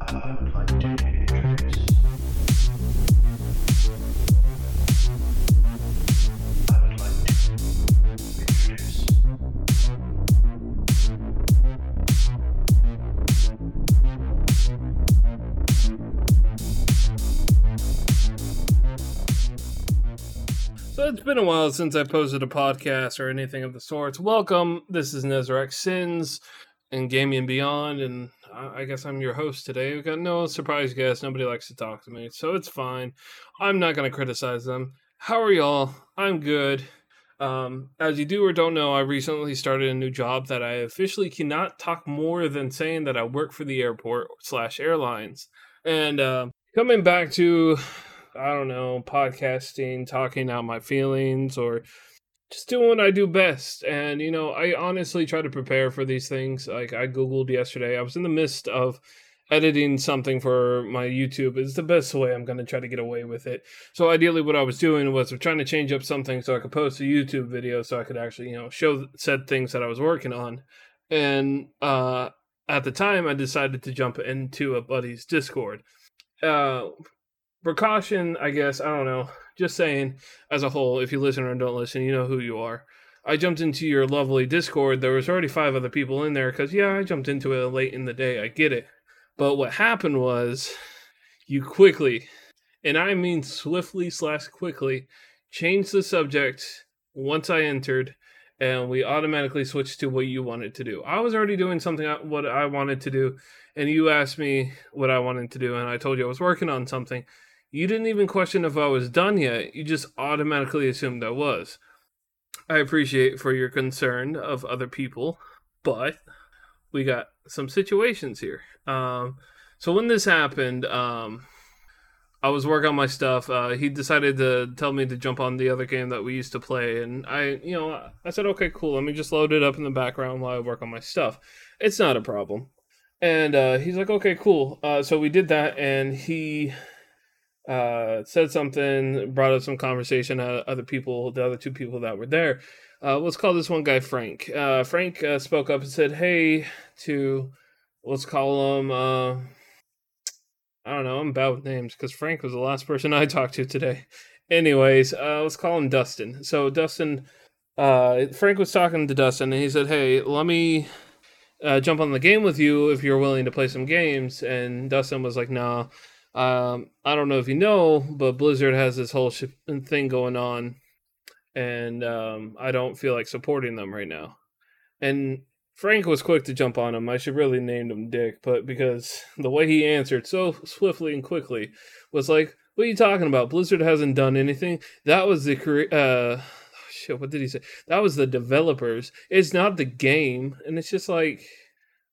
I would like to been a while since I posted a podcast or anything of the sorts. Welcome. This is Nezarek Sins and Gaming Beyond, and I I guess I'm your host today. We've got no surprise guests. Nobody likes to talk to me, so it's fine. I'm not going to criticize them. How are y'all? I'm good. Um, as you do or don't know, I recently started a new job that I officially cannot talk more than saying that I work for the airport slash airlines. And uh, coming back to I don't know, podcasting, talking out my feelings, or just doing what I do best. And, you know, I honestly try to prepare for these things. Like, I Googled yesterday, I was in the midst of editing something for my YouTube. It's the best way I'm going to try to get away with it. So, ideally, what I was doing was trying to change up something so I could post a YouTube video so I could actually, you know, show said things that I was working on. And, uh, at the time, I decided to jump into a buddy's Discord. Uh, precaution, I guess, I don't know. Just saying, as a whole, if you listen or don't listen, you know who you are. I jumped into your lovely Discord. There was already five other people in there because, yeah, I jumped into it late in the day. I get it. But what happened was you quickly, and I mean swiftly slash quickly, changed the subject once I entered and we automatically switched to what you wanted to do. I was already doing something what I wanted to do, and you asked me what I wanted to do, and I told you I was working on something. You didn't even question if I was done yet. You just automatically assumed I was. I appreciate for your concern of other people, but we got some situations here. Um, so when this happened, um, I was working on my stuff. Uh, he decided to tell me to jump on the other game that we used to play, and I, you know, I said, okay, cool. Let me just load it up in the background while I work on my stuff. It's not a problem. And uh, he's like, okay, cool. Uh, so we did that, and he uh, said something, brought up some conversation. Uh, other people, the other two people that were there, uh, let's call this one guy Frank. Uh, Frank uh, spoke up and said, "Hey," to let's call him. Uh, I don't know. I'm bad with names because Frank was the last person I talked to today. Anyways, let's call him Dustin. So Dustin, Frank was talking to Dustin, and he said, "Hey, let me." Jump on the game with you if you're willing to play some games. And Dustin was like, "Nah, um, I don't know if you know, but Blizzard has this whole sh- thing going on, and um, I don't feel like supporting them right now. And Frank was quick to jump on him. I should really name him Dick, but because the way he answered so swiftly and quickly was like, "What are you talking about? Blizzard hasn't done anything. That was the cre- uh, shit. What did he say? That was the developers. It's not the game." And it's just like.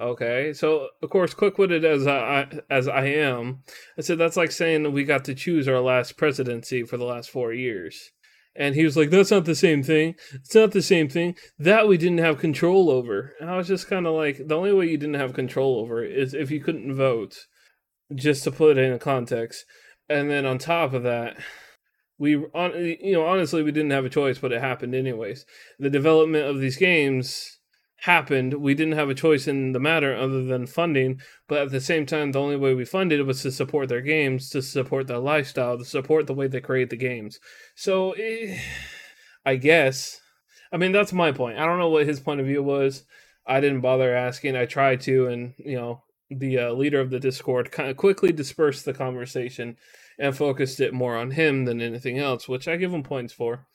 Okay, so of course, quick-witted as I as I am, I said that's like saying we got to choose our last presidency for the last four years, and he was like, "That's not the same thing. It's not the same thing. That we didn't have control over." And I was just kind of like, the only way you didn't have control over is if you couldn't vote, just to put it in a context. And then on top of that, we on you know honestly we didn't have a choice, but it happened anyways. The development of these games happened, we didn't have a choice in the matter other than funding. But at the same time, the only way we funded was to support their games, to support their lifestyle, to support the way they create the games. So, eh, I guess, I mean, that's my point. I don't know what his point of view was. I didn't bother asking. I tried to, and you know, the uh, leader of the Discord kind of quickly dispersed the conversation and focused it more on him than anything else, which I give him points for.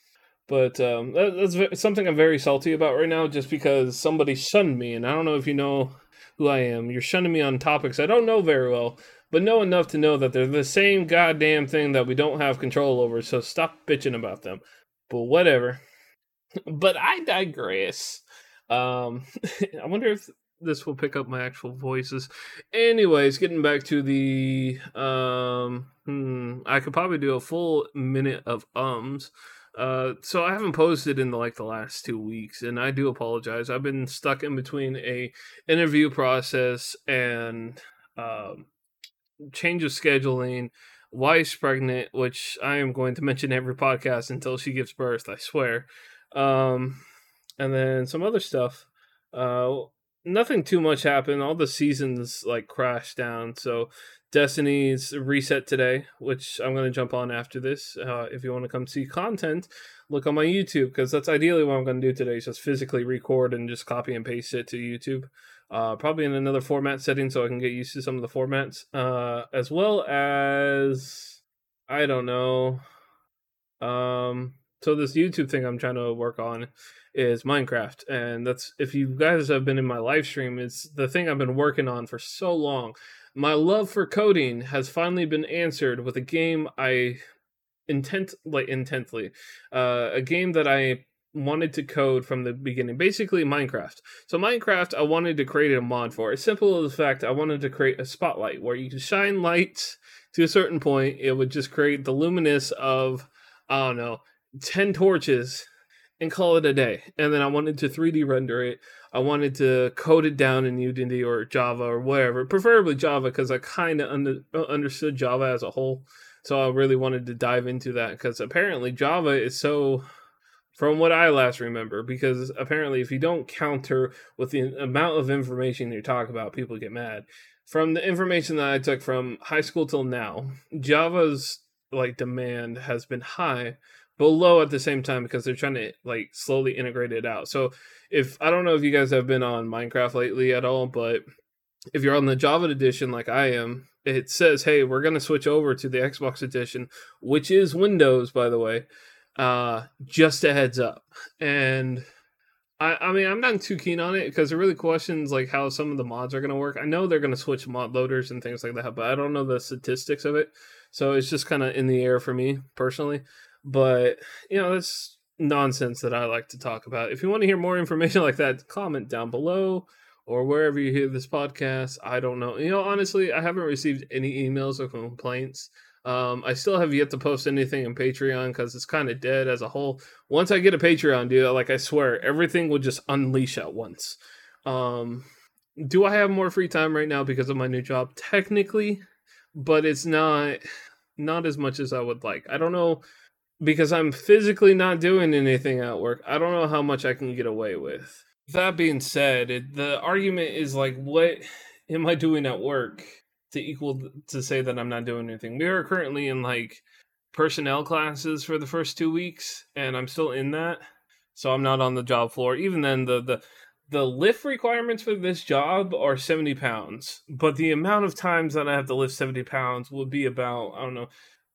But um, that, that's something I'm very salty about right now, just because somebody shunned me, and I don't know if you know who I am. You're shunning me on topics I don't know very well, but know enough to know that they're the same goddamn thing that we don't have control over. So stop bitching about them. But whatever. but I digress. Um, I wonder if this will pick up my actual voices. Anyways, getting back to the um, hmm, I could probably do a full minute of ums. Uh, so I haven't posted in the, like the last two weeks, and I do apologize. I've been stuck in between a interview process and um, change of scheduling. Wife's pregnant, which I am going to mention every podcast until she gives birth. I swear. Um, and then some other stuff. Uh, nothing too much happened. All the seasons like crashed down. So Destiny's reset today, which I'm going to jump on after this. Uh, if you want to come see content, look on my YouTube because that's ideally what I'm going to do today is just physically record and just copy and paste it to YouTube. Uh, probably in another format setting so I can get used to some of the formats, uh, as well as I don't know. Um, so this YouTube thing I'm trying to work on is Minecraft, and that's if you guys have been in my live stream, it's the thing I've been working on for so long. My love for coding has finally been answered with a game I intent like intently, uh, a game that I wanted to code from the beginning. Basically, Minecraft. So Minecraft, I wanted to create a mod for. As simple as the fact I wanted to create a spotlight where you could shine lights to a certain point. It would just create the luminous of I don't know ten torches and call it a day. And then I wanted to 3D render it. I wanted to code it down in Unity or Java or whatever, preferably Java because I kind of under, uh, understood Java as a whole. So I really wanted to dive into that because apparently Java is so, from what I last remember, because apparently if you don't counter with the amount of information you talk about, people get mad. From the information that I took from high school till now, Java's like demand has been high but low at the same time because they're trying to like slowly integrate it out. So if I don't know if you guys have been on Minecraft lately at all, but if you're on the Java edition like I am, it says, "Hey, we're going to switch over to the Xbox edition, which is Windows, by the way." Uh, just a heads up. And I, I mean, I'm not too keen on it because it really questions like how some of the mods are going to work. I know they're going to switch mod loaders and things like that, but I don't know the statistics of it. So it's just kind of in the air for me personally. But you know, that's nonsense that I like to talk about. If you want to hear more information like that, comment down below or wherever you hear this podcast. I don't know. You know, honestly, I haven't received any emails or complaints. Um, I still have yet to post anything in Patreon because it's kind of dead as a whole. Once I get a Patreon, dude, like I swear, everything will just unleash at once. Um, do I have more free time right now because of my new job? Technically, but it's not not as much as I would like. I don't know because I'm physically not doing anything at work. I don't know how much I can get away with. That being said, it, the argument is like, what am I doing at work to equal to say that I'm not doing anything? We are currently in like personnel classes for the first two weeks, and I'm still in that, so I'm not on the job floor. Even then, the the the lift requirements for this job are 70 pounds, but the amount of times that I have to lift 70 pounds will be about I don't know,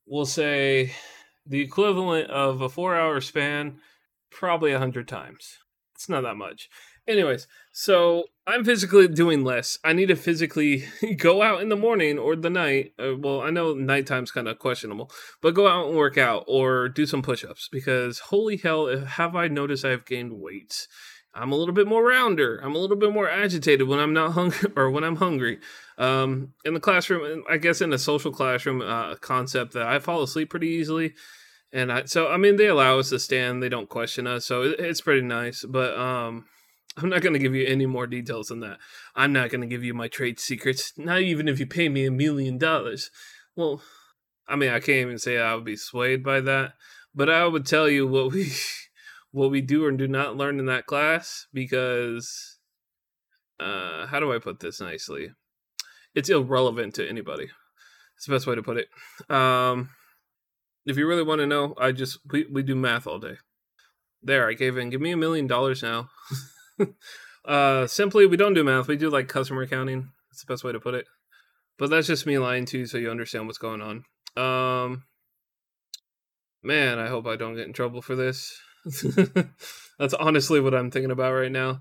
we'll say the equivalent of a four hour span probably a hundred times. It's not that much. Anyways, so I'm physically doing less. I need to physically go out in the morning or the night. Uh, well, I know nighttime's kind of questionable, but go out and work out or do some push ups because holy hell, have I noticed I've gained weight. I'm a little bit more rounder. I'm a little bit more agitated when I'm not hungry or when I'm hungry. Um, in the classroom, I guess in a social classroom uh, concept that I fall asleep pretty easily. And I, so I mean they allow us to stand. They don't question us. So it, it's pretty nice. But um I'm not going to give you any more details than that. I'm not going to give you my trade secrets not even if you pay me a million dollars. Well I mean I can't even say I would be swayed by that. But I would tell you what we what we do or do not learn in that class because uh how do I put this nicely it's irrelevant to anybody it's the best way to put it um if you really want to know, I just we, we do math all day. There, I gave in. Give me a million dollars now. uh simply we don't do math, we do like customer accounting. That's the best way to put it. But that's just me lying to you so you understand what's going on. Um man, I hope I don't get in trouble for this. that's honestly what I'm thinking about right now.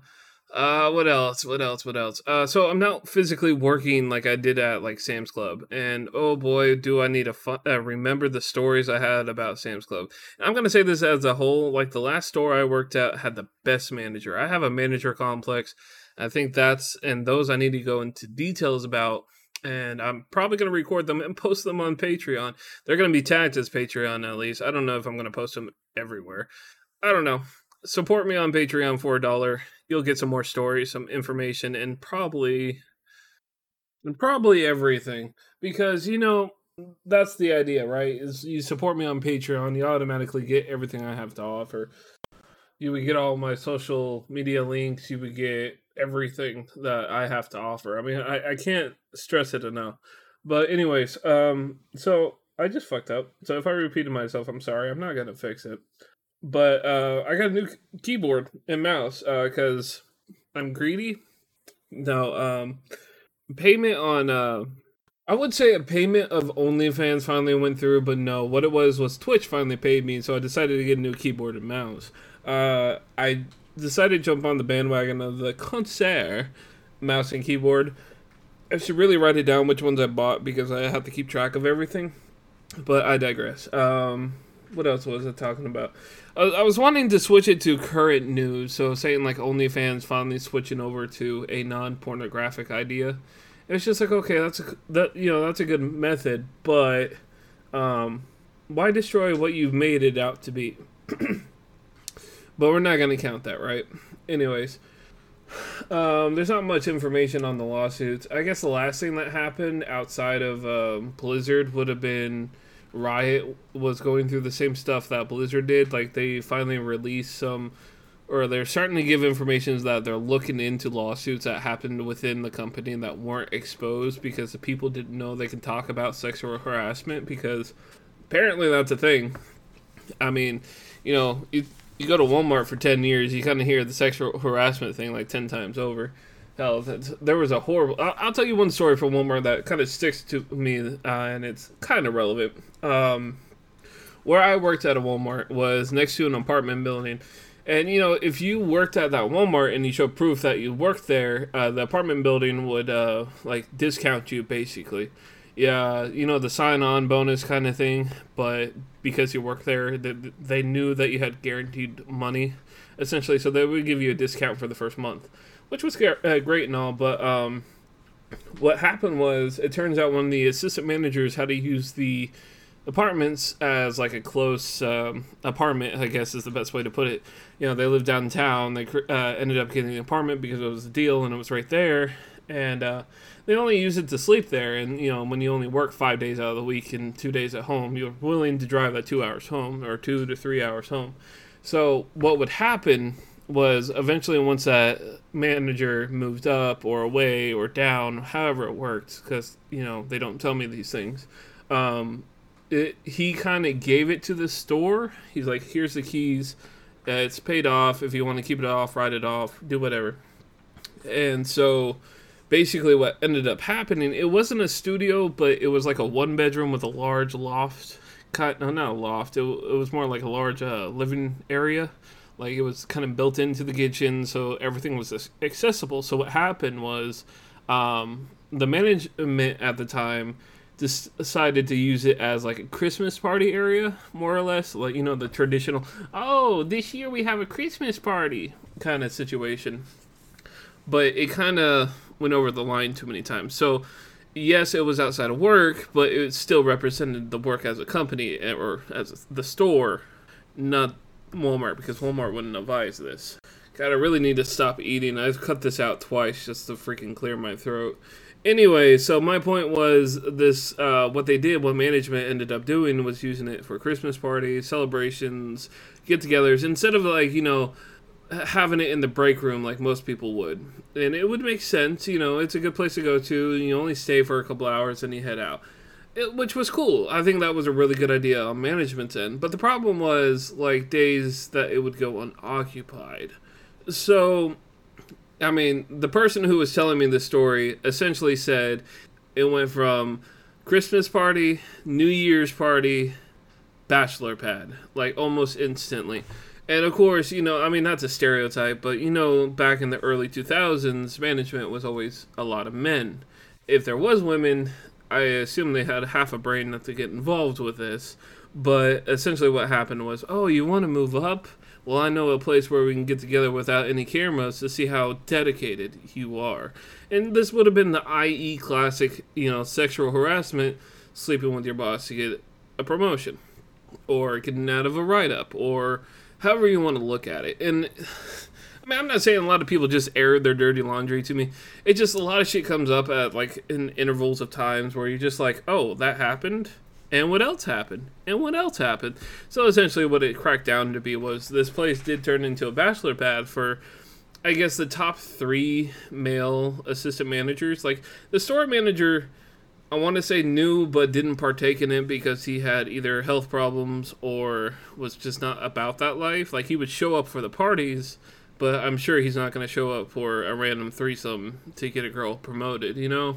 Uh, what else? What else? What else? Uh, so I'm not physically working like I did at like Sam's Club, and oh boy, do I need to fu- uh, remember the stories I had about Sam's Club. And I'm gonna say this as a whole. Like the last store I worked at had the best manager. I have a manager complex. I think that's and those I need to go into details about. And I'm probably going to record them and post them on Patreon. They're going to be tagged as Patreon at least. I don't know if I'm going to post them everywhere. I don't know support me on Patreon for a dollar. You'll get some more stories, some information, and probably and probably everything. Because you know that's the idea, right? Is you support me on Patreon, you automatically get everything I have to offer. You would get all my social media links. You would get everything that I have to offer. I mean, I, I can't stress it enough. But anyways, um, so I just fucked up. So if I repeated myself, I'm sorry. I'm not gonna fix it. But uh, I got a new keyboard and mouse uh because uh, I'm greedy. No, um, payment on uh, I would say a payment of OnlyFans finally went through, but no, what it was was Twitch finally paid me, so I decided to get a new keyboard and mouse. Uh, I decided to jump on the bandwagon of the Corsair mouse and keyboard. I should really write it down which ones I bought because I have to keep track of everything. But I digress. Um, what else was I talking about? I, I was wanting to switch it to current news, so saying like OnlyFans finally switching over to a non-pornographic idea. It's just like okay, that's a that you know that's a good method, but um, why destroy what you've made it out to be? but we're not going to count that, right? Anyways, um, there's not much information on the lawsuits. I guess the last thing that happened outside of um, Blizzard would have been Riot was going through the same stuff that Blizzard did. Like they finally released some, or they're starting to give information that they're looking into lawsuits that happened within the company that weren't exposed because the people didn't know they could talk about sexual harassment because apparently that's a thing. I mean, you know, you, you go to Walmart for 10 years, you kind of hear the sexual harassment thing like 10 times over. Hell, there was a horrible. I'll, I'll, tell you one story from Walmart that kind of sticks to me, uh, and it's kind of relevant. Um, where I worked at a Walmart was next to an apartment building. And you know, if you worked at that Walmart and you showed proof that you worked there, uh, the apartment building would uh, like discount you basically yeah, you know, the sign on bonus kind of thing, but because you worked there, they, they knew that you had guaranteed money, essentially, so they would give you a discount for the first month, which was uh, great and all, but um, what happened was it turns out one of the assistant managers had to use the apartments as like a close um, apartment i guess is the best way to put it you know they lived downtown they uh, ended up getting an apartment because it was a deal and it was right there and uh, they only use it to sleep there. And you know, when you only work five days out of the week and two days at home, you're willing to drive that two hours home or two to three hours home. So what would happen was eventually once that manager moved up or away or down, however it worked, because you know they don't tell me these things. Um, it, he kind of gave it to the store. He's like, "Here's the keys. Uh, it's paid off. If you want to keep it off, write it off, do whatever." And so basically what ended up happening it wasn't a studio but it was like a one bedroom with a large loft cut no not a loft it, it was more like a large uh, living area like it was kind of built into the kitchen so everything was accessible. So what happened was um, the management at the time decided to use it as like a christmas party area more or less. Like you know the traditional oh this year we have a christmas party kind of situation. But it kind of went over the line too many times. So, yes, it was outside of work, but it still represented the work as a company eh, or as the store, not Walmart, because Walmart wouldn't advise this. God, I really need to stop eating. I've cut this out twice just to freaking clear my throat. Anyway, so my point was this: uh, what they did, what management ended up doing, was using it for Christmas parties, celebrations, get-togethers, instead of like you know having it in the break room like most people would. And it would make sense, you know, it's a good place to go to. You only stay for a couple hours and you head out. It, which was cool. I think that was a really good idea on management's end. But the problem was like days that it would go unoccupied. So, I mean, the person who was telling me this story essentially said it went from Christmas party, New Year's party, bachelor pad, like almost instantly. And of course, you know, I mean, that's a stereotype, but you know, back in the early 2000s, management was always a lot of men. If there was women, I assume they had half a brain not to get involved with this. But essentially, what happened was, oh, you want to move up? Well, I know a place where we can get together without any cameras to see how dedicated you are. And this would have been the IE classic, you know, sexual harassment, sleeping with your boss to get a promotion, or getting out of a write up, or however you want to look at it. And I mean, I'm not saying a lot of people just air their dirty laundry to me. It just a lot of shit comes up at like in intervals of times where you're just like, oh, that happened. And what else happened? And what else happened? So essentially, what it cracked down to be was this place did turn into a bachelor pad for, I guess, the top three male assistant managers. Like the store manager, I want to say knew but didn't partake in it because he had either health problems or was just not about that life. Like he would show up for the parties, but I'm sure he's not going to show up for a random threesome to get a girl promoted. You know.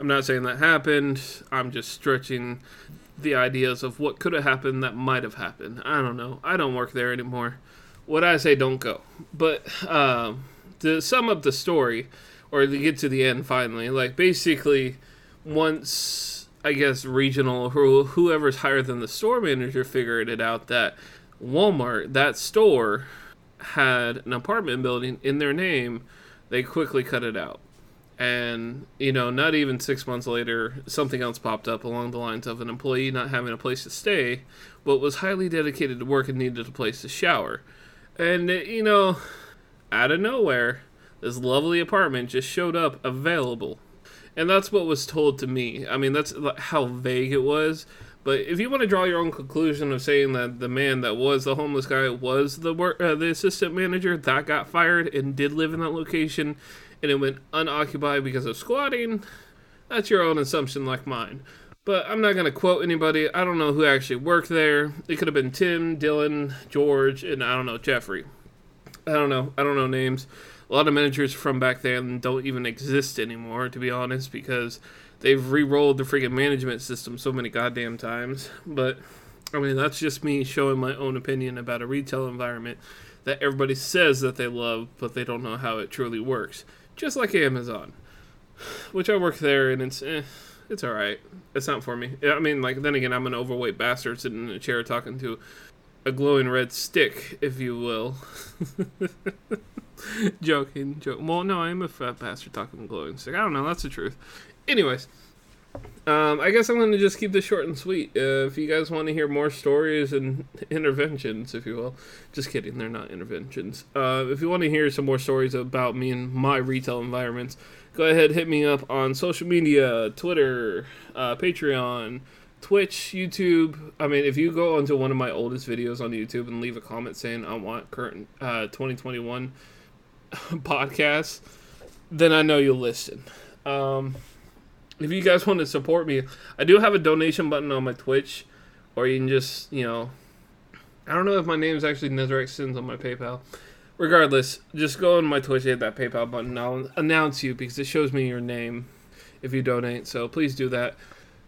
I'm not saying that happened. I'm just stretching the ideas of what could have happened that might have happened. I don't know. I don't work there anymore. What I say, don't go. But um, to sum up the story, or to get to the end finally, like basically, once I guess regional or whoever's higher than the store manager figured it out that Walmart, that store, had an apartment building in their name, they quickly cut it out. And you know not even six months later something else popped up along the lines of an employee not having a place to stay but was highly dedicated to work and needed a place to shower. And you know out of nowhere this lovely apartment just showed up available. And that's what was told to me. I mean that's how vague it was but if you want to draw your own conclusion of saying that the man that was the homeless guy was the work, uh, the assistant manager that got fired and did live in that location, and it went unoccupied because of squatting, that's your own assumption, like mine. But I'm not to quote anybody. I don't know who actually worked there. It could have been Tim, Dylan, George, and I don't know, Jeffrey. I don't know. I don't know names. A lot of managers from back then don't even exist anymore, to be honest, because they've re-rolled the freaking management system so many goddamn times. But I mean, that's just me showing my own opinion about a retail environment that everybody says that they love, but they don't know how it truly works just like Amazon, which I work there and it's eh, it's all right. It's not for me. I mean, like then again, I'm an overweight bastard sitting in a chair talking to a glowing red stick, if you will. joking, joke. Well, no, I'm a fat bastard talking glowing stick. I don't know. That's the truth. Anyways, um, I guess I'm going to just keep this short and sweet. Uh, if you guys want to hear more stories and interventions, if you will, just kidding, they're not interventions. Uh, if you want to hear some more stories about me and my retail environments, go ahead, hit me up on social media Twitter, uh, Patreon, Twitch, YouTube. I mean, if you go onto one of my oldest videos on YouTube and leave a comment saying, I want current uh, 2021 podcasts, then I know you'll listen. Um, if you guys want to support me, I do have a donation button on my Twitch, or you can just, you know, I don't know if my name is actually Nezarek Sins on my PayPal. Regardless, just go on my Twitch, hit that PayPal button. I'll announce you because it shows me your name if you donate. So please do that.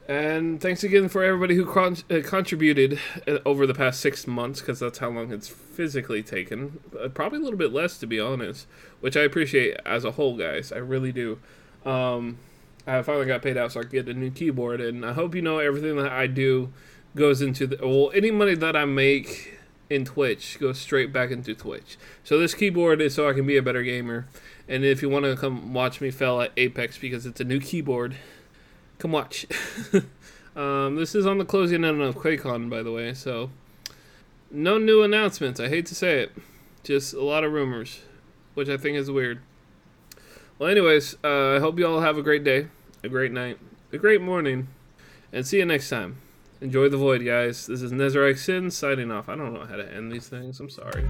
And thanks again for everybody who con- uh, contributed uh, over the past six months, because that's how long it's physically taken. Uh, probably a little bit less, to be honest, which I appreciate as a whole, guys. I really do. Um, I finally got paid out, so I get a new keyboard. And I hope you know everything that I do goes into the well, any money that I make in Twitch goes straight back into Twitch. So this keyboard is so I can be a better gamer. And if you want to come watch me fail at Apex because it's a new keyboard, come watch. um, this is on the closing end of QuakeCon, by the way. So no new announcements. I hate to say it, just a lot of rumors, which I think is weird. Well, anyways, uh, I hope you all have a great day a great night, a great morning, and see you next time. Enjoy the void, guys. This is Nezarek Sin signing off. I don't know how to end these things. I'm sorry.